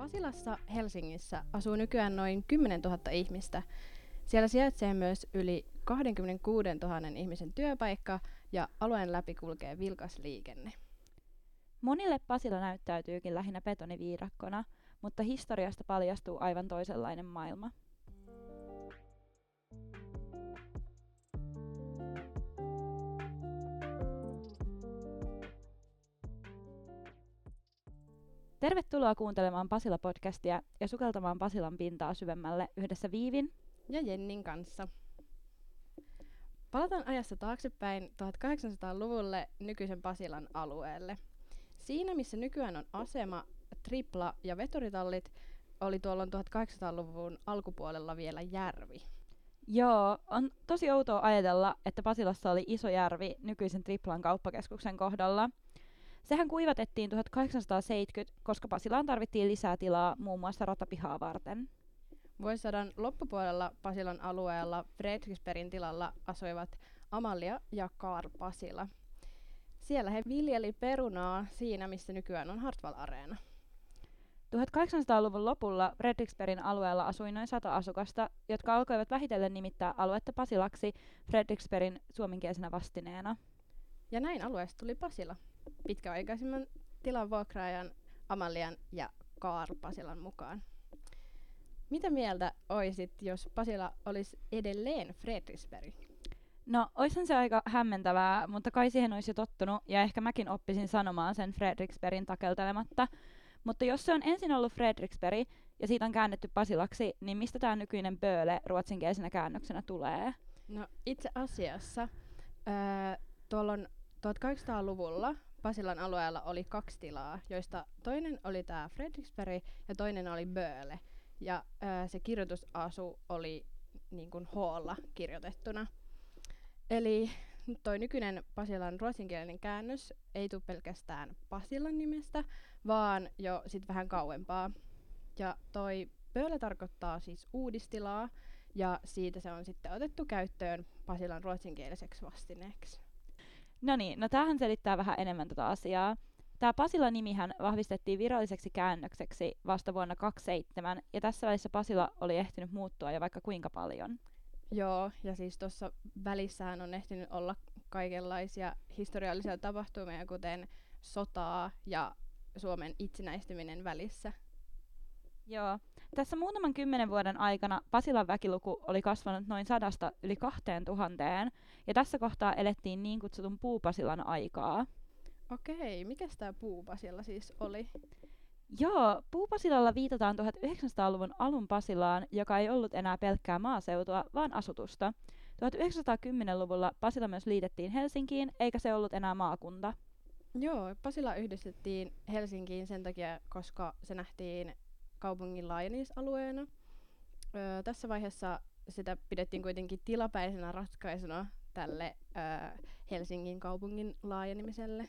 Pasilassa Helsingissä asuu nykyään noin 10 000 ihmistä. Siellä sijaitsee myös yli 26 000 ihmisen työpaikka ja alueen läpi kulkee vilkas liikenne. Monille Pasila näyttäytyykin lähinnä betoniviirakkona, mutta historiasta paljastuu aivan toisenlainen maailma. Tervetuloa kuuntelemaan Pasila-podcastia ja sukeltamaan Pasilan pintaa syvemmälle yhdessä Viivin ja Jennin kanssa. Palataan ajassa taaksepäin 1800-luvulle nykyisen Pasilan alueelle. Siinä, missä nykyään on asema, tripla ja veturitallit, oli tuolloin 1800-luvun alkupuolella vielä järvi. Joo, on tosi outoa ajatella, että Pasilassa oli iso järvi nykyisen Triplan kauppakeskuksen kohdalla – Sehän kuivatettiin 1870, koska Pasilaan tarvittiin lisää tilaa muun muassa ratapihaa varten. Vuosisadan loppupuolella Pasilan alueella Fredriksbergin tilalla asuivat Amalia ja Kaar Pasila. Siellä he viljeli perunaa siinä, missä nykyään on Hartwall-areena. 1800-luvun lopulla Fredriksbergin alueella asui noin sata asukasta, jotka alkoivat vähitellen nimittää aluetta Pasilaksi Fredriksbergin suomenkielisenä vastineena. Ja näin alueesta tuli Pasila pitkäaikaisimman tilan vuokraajan Amalian ja Kaar Pasilan mukaan. Mitä mieltä oisit, jos Pasila olisi edelleen Fredriksberg? No, oishan se aika hämmentävää, mutta kai siihen olisi jo tottunut, ja ehkä mäkin oppisin sanomaan sen Fredriksbergin takeltelematta. Mutta jos se on ensin ollut Fredriksberg ja siitä on käännetty Pasilaksi, niin mistä tämä nykyinen Böle ruotsinkielisenä käännöksenä tulee? No itse asiassa öö, tuolla 1800-luvulla Pasilan alueella oli kaksi tilaa, joista toinen oli tämä Fredriksberg ja toinen oli Böle. Ja ää, se kirjoitusasu oli niin kuin hoolla kirjoitettuna. Eli toi nykyinen Pasilan ruotsinkielinen käännös ei tule pelkästään Pasilan nimestä, vaan jo sit vähän kauempaa. Ja toi Böle tarkoittaa siis uudistilaa, ja siitä se on sitten otettu käyttöön Pasilan ruotsinkieliseksi vastineeksi. No niin, no tähän selittää vähän enemmän tätä asiaa. Tämä Pasila-nimihän vahvistettiin viralliseksi käännökseksi vasta vuonna 2007, ja tässä välissä Pasila oli ehtinyt muuttua jo vaikka kuinka paljon. Joo, ja siis tuossa välissähän on ehtinyt olla kaikenlaisia historiallisia tapahtumia, kuten sotaa ja Suomen itsenäistyminen välissä. Joo. Tässä muutaman kymmenen vuoden aikana Pasilan väkiluku oli kasvanut noin sadasta yli kahteen tuhanteen, ja tässä kohtaa elettiin niin kutsutun puupasilan aikaa. Okei, mikä tämä puupasilla siis oli? Joo, Puupasilalla viitataan 1900-luvun alun Pasilaan, joka ei ollut enää pelkkää maaseutua, vaan asutusta. 1910-luvulla Pasila myös liitettiin Helsinkiin, eikä se ollut enää maakunta. Joo, Pasila yhdistettiin Helsinkiin sen takia, koska se nähtiin kaupungin laajenisalueena. Öö, tässä vaiheessa sitä pidettiin kuitenkin tilapäisenä ratkaisuna tälle öö, Helsingin kaupungin laajenemiselle.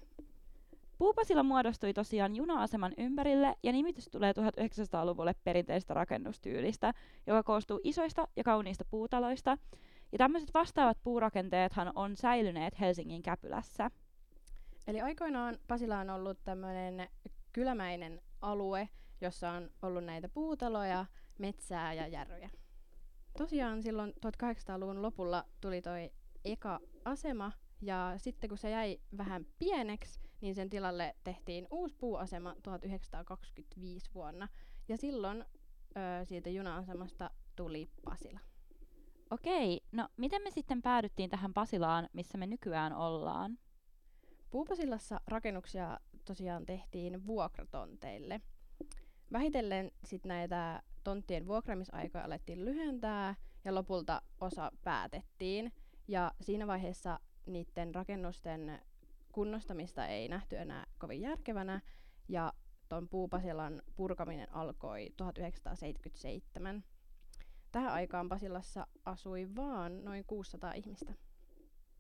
Puupasila muodostui tosiaan juna-aseman ympärille ja nimitys tulee 1900-luvulle perinteistä rakennustyylistä, joka koostuu isoista ja kauniista puutaloista. Ja tämmöiset vastaavat puurakenteethan on säilyneet Helsingin Käpylässä. Eli aikoinaan Pasila on ollut tämmöinen kylämäinen alue, jossa on ollut näitä puutaloja, metsää ja järviä. Tosiaan silloin 1800-luvun lopulla tuli toi eka asema, ja sitten kun se jäi vähän pieneksi, niin sen tilalle tehtiin uusi puuasema 1925 vuonna. Ja silloin ö, siitä juna-asemasta tuli Pasila. Okei, no miten me sitten päädyttiin tähän Pasilaan, missä me nykyään ollaan? Puupasilassa rakennuksia tosiaan tehtiin vuokratonteille. Vähitellen sit näitä tonttien vuokraamisaikoja alettiin lyhentää ja lopulta osa päätettiin. Ja siinä vaiheessa niiden rakennusten kunnostamista ei nähty enää kovin järkevänä ja tuon puupasilan purkaminen alkoi 1977. Tähän aikaan Pasilassa asui vaan noin 600 ihmistä.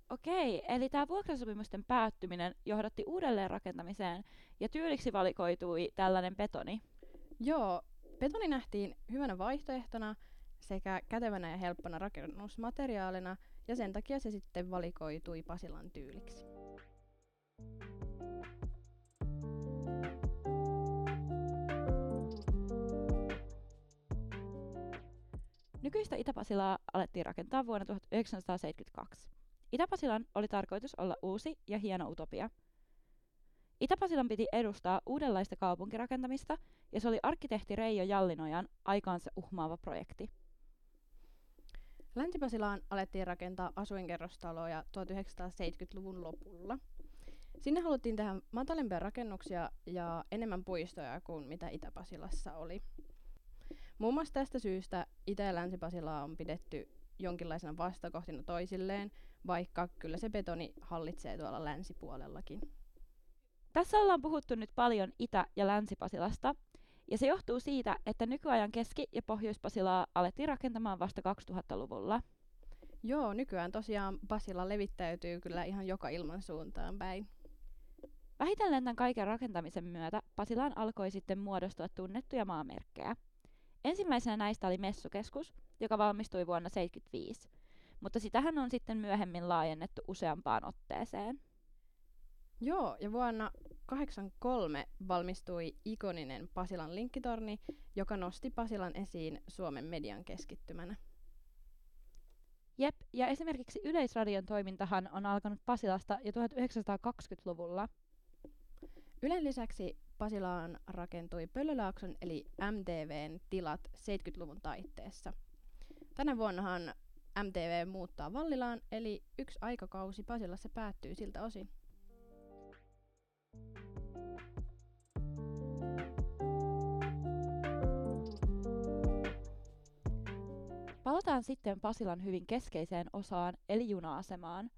Okei, eli tämä vuokrasopimusten päättyminen johdatti uudelleen rakentamiseen ja tyyliksi valikoitui tällainen betoni. Joo, betoni nähtiin hyvänä vaihtoehtona sekä kätevänä ja helppona rakennusmateriaalina, ja sen takia se sitten valikoitui Pasilan tyyliksi. Nykyistä Itäpasilaa alettiin rakentaa vuonna 1972. Itäpasilan oli tarkoitus olla uusi ja hieno utopia – Itä-Pasilan piti edustaa uudenlaista kaupunkirakentamista, ja se oli arkkitehti Reijo Jallinojan aikaansa uhmaava projekti. Länsi-Pasilaan alettiin rakentaa asuinkerrostaloja 1970-luvun lopulla. Sinne haluttiin tehdä matalempia rakennuksia ja enemmän puistoja kuin mitä Itä-Pasilassa oli. Muun muassa tästä syystä Itä- ja Länsi-Pasilaa on pidetty jonkinlaisena vastakohtina toisilleen, vaikka kyllä se betoni hallitsee tuolla länsipuolellakin. Tässä ollaan puhuttu nyt paljon Itä- ja Länsi-Pasilasta, ja se johtuu siitä, että nykyajan Keski- ja Pohjois-Pasilaa alettiin rakentamaan vasta 2000-luvulla. Joo, nykyään tosiaan Pasila levittäytyy kyllä ihan joka ilman suuntaan päin. Vähitellen tämän kaiken rakentamisen myötä Pasilaan alkoi sitten muodostua tunnettuja maamerkkejä. Ensimmäisenä näistä oli messukeskus, joka valmistui vuonna 1975, mutta sitähän on sitten myöhemmin laajennettu useampaan otteeseen. Joo, ja vuonna 1983 valmistui ikoninen Pasilan linkkitorni, joka nosti Pasilan esiin Suomen median keskittymänä. Jep, ja esimerkiksi Yleisradion toimintahan on alkanut Pasilasta jo 1920-luvulla. Ylen lisäksi Pasilaan rakentui Pöllölaakson eli MTVn tilat 70-luvun taitteessa. Tänä vuonnahan MTV muuttaa Vallilaan, eli yksi aikakausi Pasilassa päättyy siltä osin. Palataan sitten Pasilan hyvin keskeiseen osaan, eli juna-asemaan.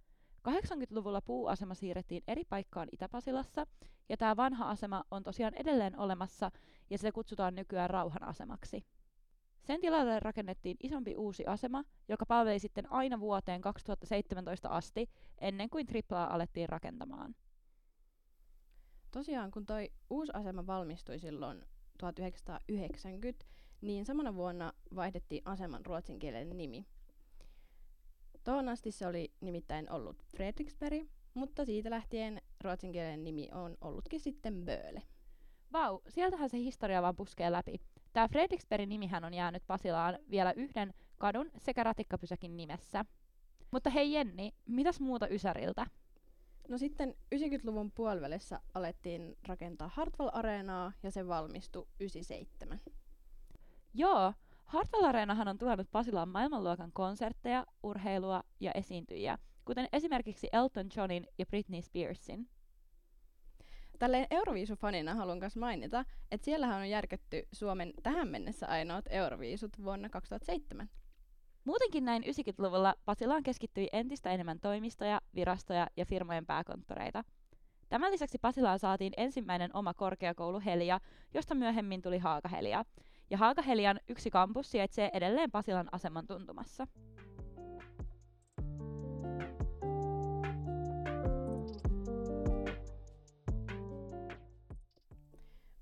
80-luvulla puuasema siirrettiin eri paikkaan Itä-Pasilassa, ja tämä vanha asema on tosiaan edelleen olemassa, ja se kutsutaan nykyään rauhanasemaksi. Sen tilalle rakennettiin isompi uusi asema, joka palveli sitten aina vuoteen 2017 asti, ennen kuin triplaa alettiin rakentamaan. Tosiaan, kun toi uusi asema valmistui silloin 1990, niin samana vuonna vaihdettiin aseman ruotsinkielinen nimi. Tuohon asti se oli nimittäin ollut Fredriksberg, mutta siitä lähtien ruotsinkielinen nimi on ollutkin sitten Böle. Vau, sieltähän se historia vaan puskee läpi. Tämä Fredriksbergin nimihän on jäänyt Pasilaan vielä yhden kadun sekä ratikkapysäkin nimessä. Mutta hei Jenni, mitäs muuta Ysäriltä? No sitten 90-luvun puolivälissä alettiin rakentaa Hartwall-areenaa ja se valmistui 97. Joo, Hartwall Areenahan on tuonut Pasilaan maailmanluokan konsertteja, urheilua ja esiintyjiä, kuten esimerkiksi Elton Johnin ja Britney Spearsin. Tälleen Euroviisufanina haluan myös mainita, että siellähän on järketty Suomen tähän mennessä ainoat Euroviisut vuonna 2007. Muutenkin näin 90-luvulla Pasilaan keskittyi entistä enemmän toimistoja, virastoja ja firmojen pääkonttoreita. Tämän lisäksi Pasilaan saatiin ensimmäinen oma korkeakoulu Helia, josta myöhemmin tuli Haaka Helia. Ja Haaka Helian yksi kampus sijaitsee edelleen Pasilan aseman tuntumassa.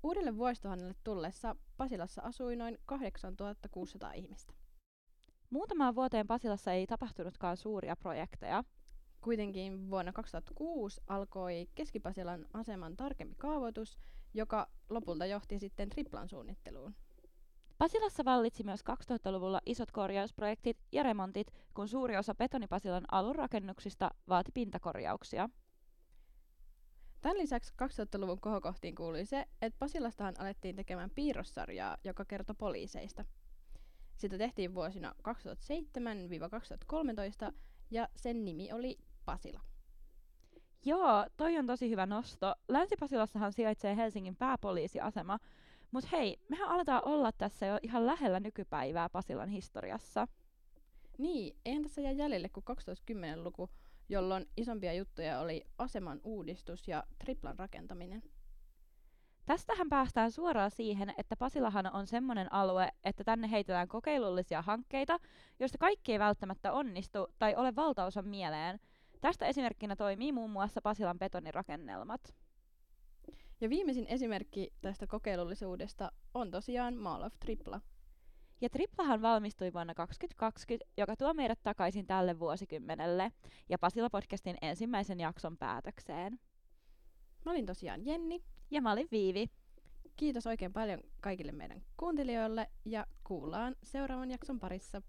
Uudelle vuosituhannelle tullessa Pasilassa asui noin 8600 ihmistä. Muutamaan vuoteen Pasilassa ei tapahtunutkaan suuria projekteja. Kuitenkin vuonna 2006 alkoi Keski-Pasilan aseman tarkempi kaavoitus, joka lopulta johti sitten triplan suunnitteluun. Pasilassa vallitsi myös 2000-luvulla isot korjausprojektit ja remontit, kun suuri osa betonipasilan alunrakennuksista vaati pintakorjauksia. Tämän lisäksi 2000-luvun kohokohtiin kuului se, että Pasilastahan alettiin tekemään piirrossarjaa, joka kertoi poliiseista. Sitä tehtiin vuosina 2007-2013 ja sen nimi oli Pasila. Joo, toi on tosi hyvä nosto. Länsi-Pasilassahan sijaitsee Helsingin pääpoliisiasema, mutta hei, mehän aletaan olla tässä jo ihan lähellä nykypäivää Pasilan historiassa. Niin, eihän tässä jää jäljelle kuin 2010-luku, jolloin isompia juttuja oli aseman uudistus ja triplan rakentaminen. Tästähän päästään suoraan siihen, että Pasilahan on semmoinen alue, että tänne heitetään kokeilullisia hankkeita, joista kaikki ei välttämättä onnistu tai ole valtaosan mieleen. Tästä esimerkkinä toimii muun muassa Pasilan betonirakennelmat. Ja viimeisin esimerkki tästä kokeilullisuudesta on tosiaan Mall of Tripla. Ja Triplahan valmistui vuonna 2020, joka tuo meidät takaisin tälle vuosikymmenelle ja Pasila-podcastin ensimmäisen jakson päätökseen. Mä olin tosiaan Jenni. Ja mä olin Viivi. Kiitos oikein paljon kaikille meidän kuuntelijoille ja kuullaan seuraavan jakson parissa.